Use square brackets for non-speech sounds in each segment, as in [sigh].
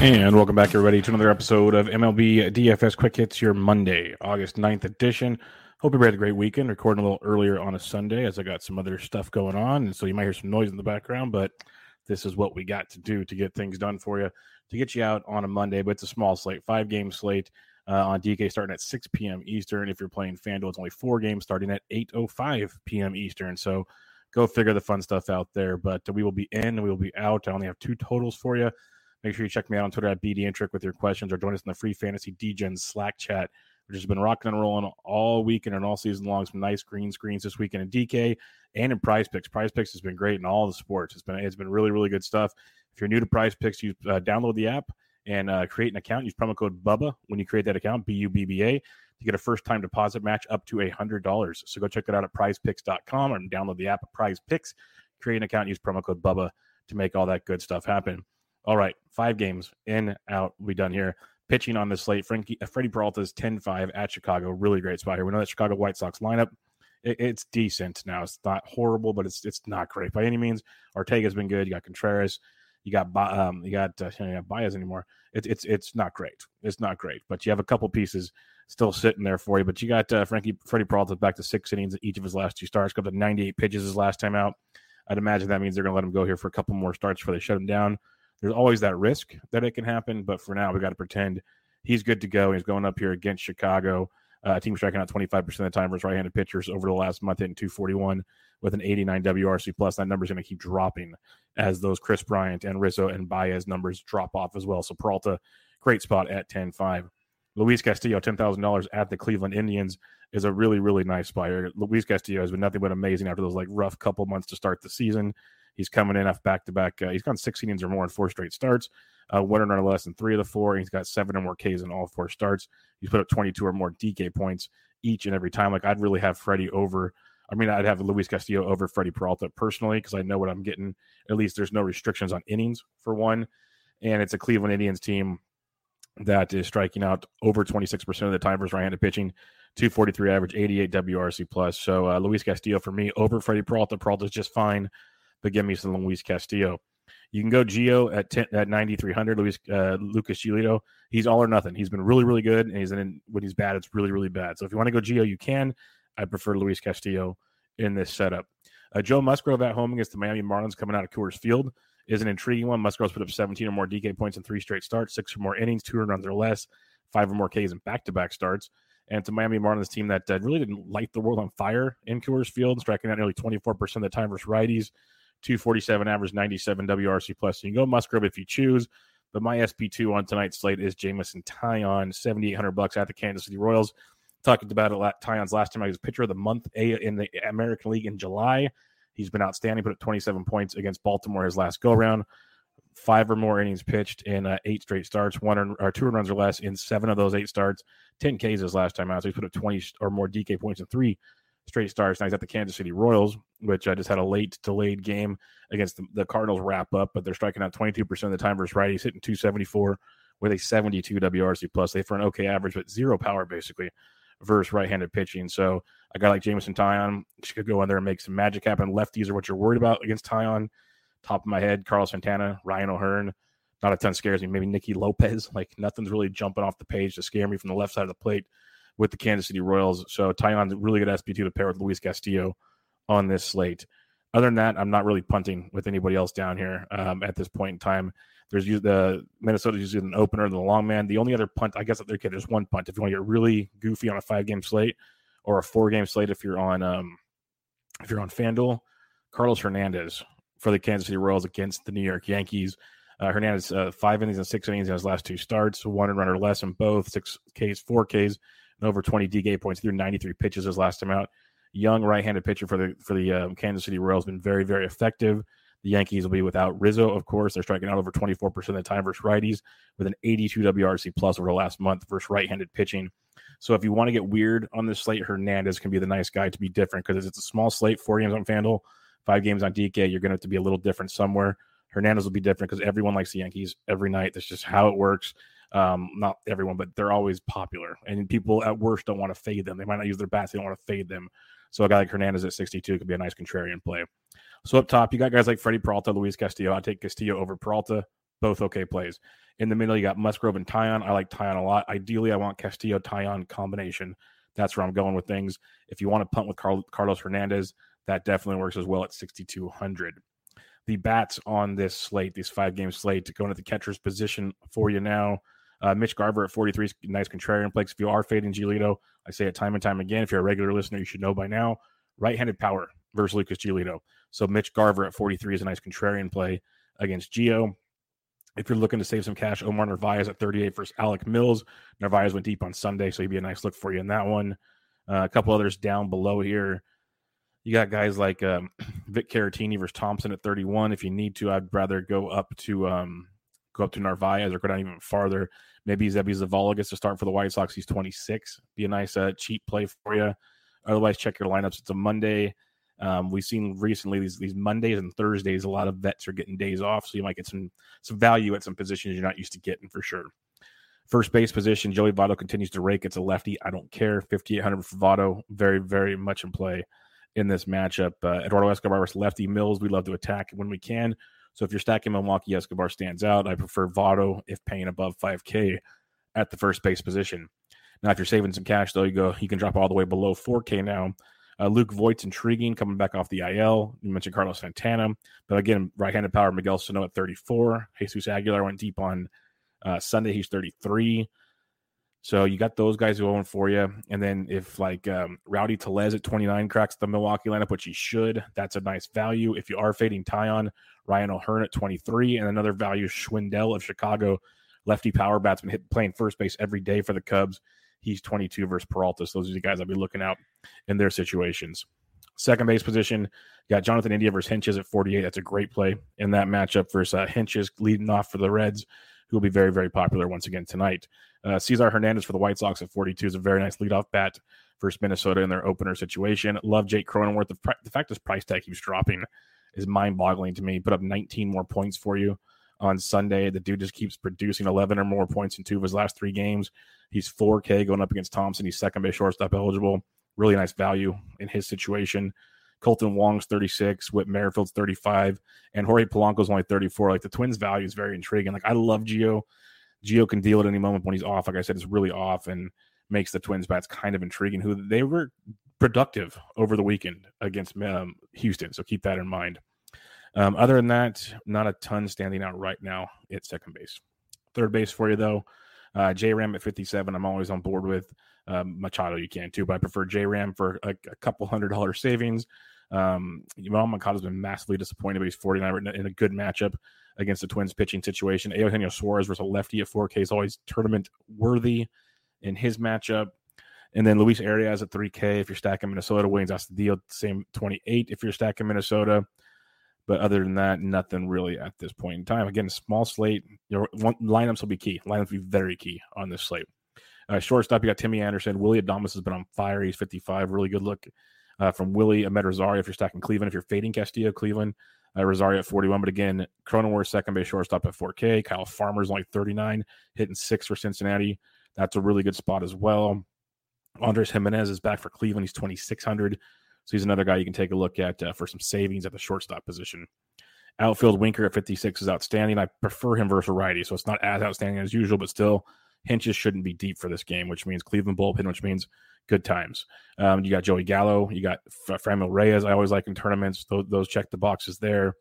And welcome back, everybody, to another episode of MLB DFS Quick Hits, your Monday, August 9th edition. Hope everybody had a great weekend. Recording a little earlier on a Sunday as I got some other stuff going on. And so you might hear some noise in the background, but this is what we got to do to get things done for you, to get you out on a Monday. But it's a small slate, five game slate uh, on DK starting at 6 p.m. Eastern. If you're playing FanDuel, it's only four games starting at 8.05 p.m. Eastern. So go figure the fun stuff out there. But we will be in and we will be out. I only have two totals for you. Make sure you check me out on Twitter at BDintric with your questions or join us in the free fantasy DGen Slack chat, which has been rocking and rolling all weekend and all season long. Some nice green screens this weekend in DK and in Prize Picks. Prize Picks has been great in all the sports. It's been it's been really really good stuff. If you're new to Prize Picks, you uh, download the app and uh, create an account. Use promo code BUBBA when you create that account, B U B B A, to get a first time deposit match up to a hundred dollars. So go check that out at PrizePicks.com and download the app at Prize Picks. Create an account, use promo code BUBBA to make all that good stuff happen. All right, five games in, out. We done here. Pitching on the slate, Frankie, uh, Freddie Peralta's 10-5 at Chicago. Really great spot here. We know that Chicago White Sox lineup. It, it's decent now. It's not horrible, but it's it's not great by any means. Ortega's been good. You got Contreras. You got um, you got uh, you got Baez anymore. It's it's it's not great. It's not great, but you have a couple pieces still sitting there for you. But you got uh, Frankie Freddie Peralta back to six innings each of his last two starts. Got to 98 pitches his last time out. I'd imagine that means they're going to let him go here for a couple more starts before they shut him down. There's always that risk that it can happen, but for now, we got to pretend he's good to go. He's going up here against Chicago. Uh, team striking out 25% of the time versus right-handed pitchers over the last month hitting 241 with an 89 WRC plus. That number is going to keep dropping as those Kris Bryant and Rizzo and Baez numbers drop off as well. So Peralta, great spot at 10-5. Luis Castillo, $10,000 at the Cleveland Indians is a really, really nice here. Luis Castillo has been nothing but amazing after those like rough couple months to start the season. He's coming in off back to back. He's gone six innings or more in four straight starts. Uh, or less in three of the four. He's got seven or more Ks in all four starts. He's put up 22 or more DK points each and every time. Like I'd really have Freddie over. I mean, I'd have Luis Castillo over Freddie Peralta personally because I know what I'm getting. At least there's no restrictions on innings for one, and it's a Cleveland Indians team that is striking out over 26% of the time versus right-handed pitching. 243 average, 88 WRC plus. So uh, Luis Castillo for me over Freddie Peralta. Peralta's just fine but give me some Luis Castillo. You can go Gio at 10, at 9300. Luis uh, Lucas Giolito. He's all or nothing. He's been really really good, and he's in when he's bad, it's really really bad. So if you want to go Gio, you can. I prefer Luis Castillo in this setup. Uh, Joe Musgrove at home against the Miami Marlins coming out of Coors Field is an intriguing one. Musgrove's put up 17 or more DK points in three straight starts, six or more innings, two runs or less, five or more Ks in back to back starts. And a Miami Marlins team that uh, really didn't light the world on fire in Coors Field, striking out nearly 24% of the time versus righties. 247 average, 97 WRC plus. So you can go Musgrove if you choose. But my SP2 on tonight's slate is Jameson Taillon, 7,800 bucks at the Kansas City Royals. Talked about it, Taillon's last time I was pitcher of the month in the American League in July. He's been outstanding, put up 27 points against Baltimore his last go round. Five or more innings pitched in uh, eight straight starts, one or, two runs or less in seven of those eight starts. 10 Ks his last time out. So he's put up 20 or more DK points in three straight starts. Now he's at the Kansas City Royals, which I just had a late delayed game against the, the Cardinals wrap up, but they're striking out 22% of the time versus right. He's hitting 274 with a 72 WRC plus. They for an okay average, but zero power basically versus right-handed pitching. So a guy like Jameson Taillon could go in there and make some magic happen. Lefties are what you're worried about against Taillon. Top of my head, Carlos Santana, Ryan O'Hearn. Not a ton scares me. Maybe Nicky Lopez. [laughs] Like nothing's really jumping off the page to scare me from the left side of the plate with the Kansas City Royals. So Taillon's really good SP2 to pair with Luis Castillo on this slate. Other than that, I'm not really punting with anybody else down here um, at this point in time. There's the Minnesota's using an opener, the long man. The only other punt, I guess, okay, there's one punt. If you want to get really goofy on a five game slate, or a four game slate if you're on um, if you're on FanDuel. Carlos Hernandez for the Kansas City Royals against the New York Yankees. Uh, Hernandez uh, five innings and six innings in his last two starts, one run or less in both, six Ks, four Ks, over 20 DK points through 93 pitches his last time out. Young right-handed pitcher for the for the um, Kansas City Royals been very very effective. The Yankees will be without Rizzo, of course. They're striking out over 24% of the time versus righties with an 82 WRC plus over the last month versus right-handed pitching. So if you want to get weird on this slate, Hernandez can be the nice guy to be different because it's a small slate, four games on FanDuel, five games on DK. You're going to have to be a little different somewhere. Hernandez will be different because everyone likes the Yankees every night. That's just how it works. Um, not everyone, but they're always popular, and people at worst don't want to fade them. They might not use their bats; they don't want to fade them. So a guy like Hernandez at 62 could be a nice contrarian play. So up top, you got guys like Freddie Peralta, Luis Castillo. I take Castillo over Peralta. Both okay plays. In the middle, you got Musgrove and Taillon. I like Taillon a lot. Ideally, I want Castillo Taillon combination. That's where I'm going with things. If you want to punt with Carl- Carlos Hernandez, that definitely works as well at 6,200. The bats on this slate, these five game slate, going at the catcher's position for you now. Uh, Mitch Garver at 43 is nice contrarian play. If you are fading Giolito, I say it time and time again. If you're a regular listener, you should know by now. Right handed power versus Lucas Giolito. So Mitch Garver at 43 is a nice contrarian play against Gio. If you're looking to save some cash, Omar Narvaez at 38 versus Alec Mills. Narvaez went deep on Sunday, so he'd be a nice look for you in that one. Uh, a couple others down below here. You got guys like um, [clears throat] Vic Caratini versus Thompson at 31. If you need to, I'd rather go up to um, go up to Narvaez or go down even farther. Maybe Seby Zavala gets to start for the White Sox. He's 26. Be a nice uh, cheap play for you. Otherwise, check your lineups. It's a Monday. Um, we've seen recently these these Mondays and Thursdays, a lot of vets are getting days off, so you might get some some value at some positions you're not used to getting for sure. First base position, Joey Votto continues to rake. It's a lefty. I don't care. 5,800 for Votto. Very, very much in play in this matchup. Uh, Eduardo Escobar versus lefty Mills. We love to attack when we can. So if you're stacking Milwaukee, Escobar stands out. I prefer Votto if paying above 5K at the first base position. Now, if you're saving some cash, though, you go you can drop all the way below 4K now. Uh, Luke Voit's intriguing coming back off the IL. You mentioned Carlos Santana, but again, right-handed power Miguel Sano at 34. Jesus Aguilar went deep on uh, Sunday. He's 33. So you got those guys going for you. And then if like um, Rowdy Tellez at 29 cracks the Milwaukee lineup, which he should, that's a nice value. If you are fading Taillon, Ryan O'Hearn at 23, and another value Schwindel of Chicago, lefty power batsman hit playing first base every day for the Cubs. He's 22 versus Peralta. So those are the guys I'll be looking out in their situations. Second base position, got Jonathan India versus Hentges at 48. That's a great play in that matchup versus uh, Hentges leading off for the Reds, who will be very, very popular once again tonight. Uh, Cesar Hernandez for the White Sox at 42 is a very nice leadoff bat versus Minnesota in their opener situation. Love Jake Cronenworth. The, the fact this price tag keeps dropping is mind boggling to me. Put up 19 more points for you on Sunday. The dude just keeps producing 11 or more points in two of his last three games. He's 4K going up against Thompson. He's second base shortstop eligible. Really nice value in his situation. Kolten Wong's 36, Whit Merrifield's 35, and Jorge Polanco's only 34. Like the Twins' value is very intriguing. Like I love Gio. Gio can deal at any moment when he's off. Like I said, it's really off and makes the Twins bats kind of intriguing. Who they were productive over the weekend against um, Houston, so keep that in mind. Um, other than that, not a ton standing out right now at second base. Third base for you though, uh, J Ram at 57. I'm always on board with um, Machado. You can too, but I prefer J Ram for a, a, couple hundred dollar [laughs] savings. Um, Yoel Machado's been massively disappointed, but he's 49 in a good matchup against the Twins pitching situation. Eugenio Suarez versus a lefty at 4K is always tournament worthy in his matchup. And then Luis Arraez at 3K if you're stacking Minnesota. Williams deal, same 28 if you're stacking Minnesota. But other than that, nothing really at this point in time. Again, small slate. Your lineups will be key. Lineups will be very key on this slate. Uh, shortstop, you got Timmy Anderson. Willy Adames has been on fire. He's 55. Really good look uh, from Willie. Amed Rosario, if you're stacking Cleveland. If you're fading Castillo, Cleveland. Uh, Rosario at 41. But again, Cronenworth, second base shortstop at 4K. Kyle Farmer's only 39, hitting six for Cincinnati. That's a really good spot as well. Andres Gimenez is back for Cleveland. He's 2,600. So he's another guy you can take a look at uh, for some savings at the shortstop position. Outfield Winker at 56 is outstanding. I prefer him versus righty, so it's not as outstanding as usual, but still, Hentges shouldn't be deep for this game, which means Cleveland bullpen, which means good times. Um, you got Joey Gallo, you got F- Franmil Reyes. I always like in tournaments; those, those check the boxes there.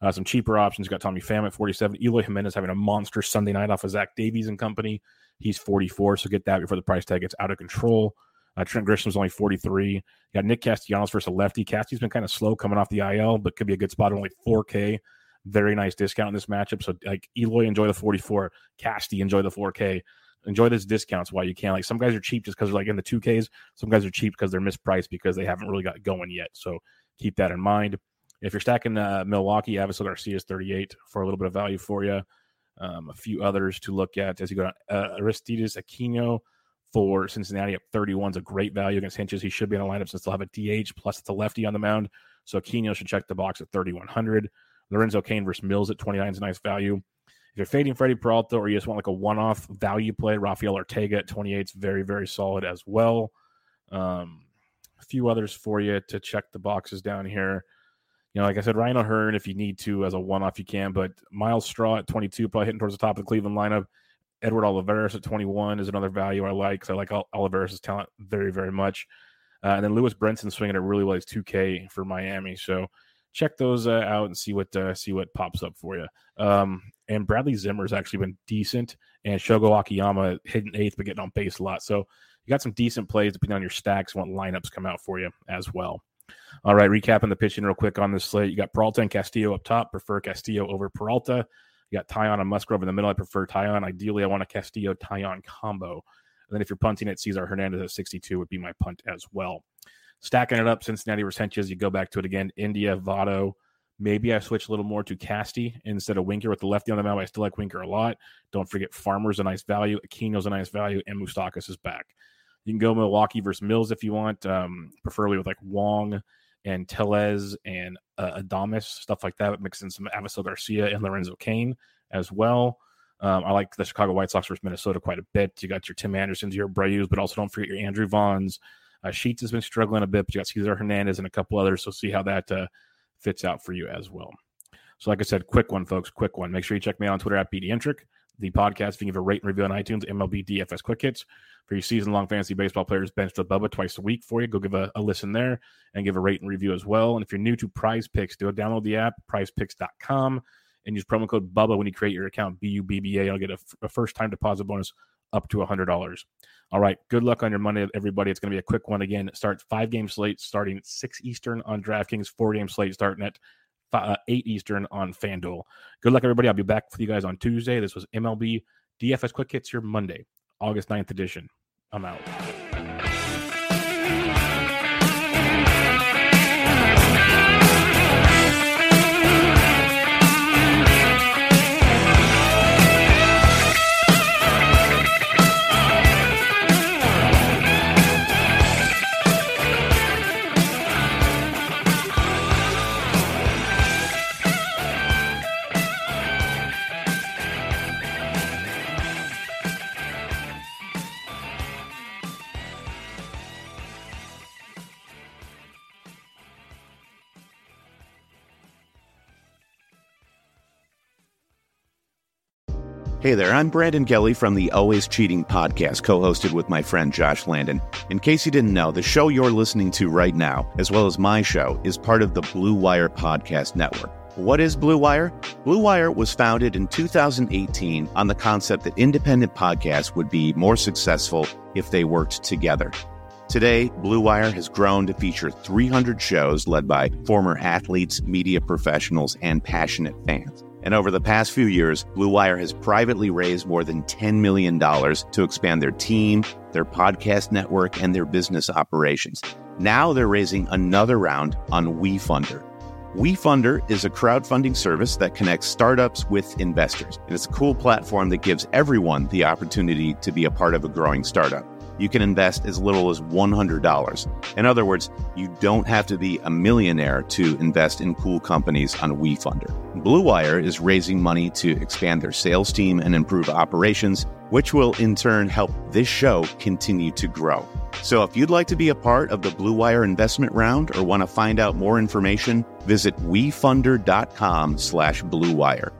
Uh, some cheaper options. You got Tommy Pham at 47. Eloy Jimenez having a monster Sunday night off of Zach Davies and company. He's 44, so get that before the price tag gets out of control. Uh, Trent Grisham's only 43. You got Nick Castellanos versus a lefty. Casty's been kind of slow coming off the IL, but could be a good spot. Only 4K. Very nice discount in this matchup. So, like, Eloy, enjoy the 44. Casty, enjoy the 4K. Enjoy these discounts while you can. Like, some guys are cheap just because they're like in the 2Ks. Some guys are cheap because they're mispriced because they haven't really got going yet. So, keep that in mind. If you're stacking uh, Milwaukee, Avisail Garcia is 38 for a little bit of value for you. Um, a few others to look at as you go down. Uh, Aristides Aquino for Cincinnati at 31 is a great value against Hentges. He should be in a lineup since they'll have a DH plus it's a lefty on the mound. So Aquino should check the box at 3,100. Lorenzo Cain versus Mills at 29 is a nice value. If you're fading Freddie Peralta or you just want like a one-off value play, Rafael Ortega at 28 is very, very solid as well. Um, a few others for you to check the boxes down here you know, like I said, Ryan O'Hearn, if you need to as a one off, you can. But Myles Straw at 22, probably hitting towards the top of the Cleveland lineup. Edward Olivares at 21 is another value I like. So I like Olivares' talent very, very much. Uh, and then Lewis Brinson swinging it really well. He's 2K for Miami. So check those uh, out and see what uh, see what pops up for you. Um, and Bradley Zimmer's actually been decent, and Shogo Akiyama hitting eighth but getting on base a lot. So you got some decent plays depending on your stacks, what lineups come out for you as well. All right, recapping the pitching real quick on this slate. You got Peralta and Castillo up top. Prefer Castillo over Peralta. You got Taillon and Musgrove in the middle. I prefer Taillon. Ideally, I want a Castillo Taillon combo. And then if you're punting it, Cesar Hernandez at 62 would be my punt as well. Stacking it up, Cincinnati versus Hentges, you go back to it again. India, Votto. Maybe I switch a little more to Casty instead of Winker with the lefty on the mound. I still like Winker a lot. Don't forget Farmer's a nice value. Aquino's a nice value. And Moustakas is back. You can go Milwaukee versus Mills if you want, um, preferably with like Wong and Tellez and uh, Adames, stuff like that. Mix in some Avisail Garcia and Lorenzo Cain as well. Um, I like the Chicago White Sox versus Minnesota quite a bit. You got your Tim Andersons, your Abreu's, but also don't forget your Andrew Vaughns. Uh, Sheets has been struggling a bit, but you got Cesar Hernandez and a couple others. So see how that uh, fits out for you as well. So, like I said, quick one, folks, quick one. Make sure you check me out on Twitter at BDintric the podcast. If you give a rate and review on iTunes, MLB DFS Quick Hits for your season long fantasy baseball players, bench to Bubba twice a week for you. Go give a, a, listen there and give a rate and review as well. And if you're new to Prize Picks, do a download the app, prizepicks.com, and use promo code Bubba when you create your account, B U B B A. You'll get a, a first time deposit bonus up to $100. All right. Good luck on your Monday, everybody. It's going to be a quick one again. It starts five game slate starting 6 Eastern on DraftKings, four game slate starting at uh, 8 Eastern on FanDuel. Good luck, everybody. I'll be back with you guys on Tuesday. This was MLB DFS Quick Hits here Monday, August 9th edition. I'm out. Hey there, I'm Brandon Gelly from the Always Cheating podcast, co hosted with my friend Josh Landon. In case you didn't know, the show you're listening to right now, as well as my show, is part of the Blue Wire Podcast Network. What is Blue Wire? Blue Wire was founded in 2018 on the concept that independent podcasts would be more successful if they worked together. Today, Blue Wire has grown to feature 300 shows led by former athletes, media professionals, and passionate fans. And over the past few years, Blue Wire has privately raised more than $10 million to expand their team, their podcast network, and their business operations. Now they're raising another round on WeFunder. WeFunder is a crowdfunding service that connects startups with investors. And it's a cool platform that gives everyone the opportunity to be a part of a growing startup you can invest as little as $100. In other words, you don't have to be a millionaire to invest in cool companies on WeFunder. Blue Wire is raising money to expand their sales team and improve operations, which will in turn help this show continue to grow. So if you'd like to be a part of the Blue Wire investment round or want to find out more information, visit wefunder.com slash bluewire.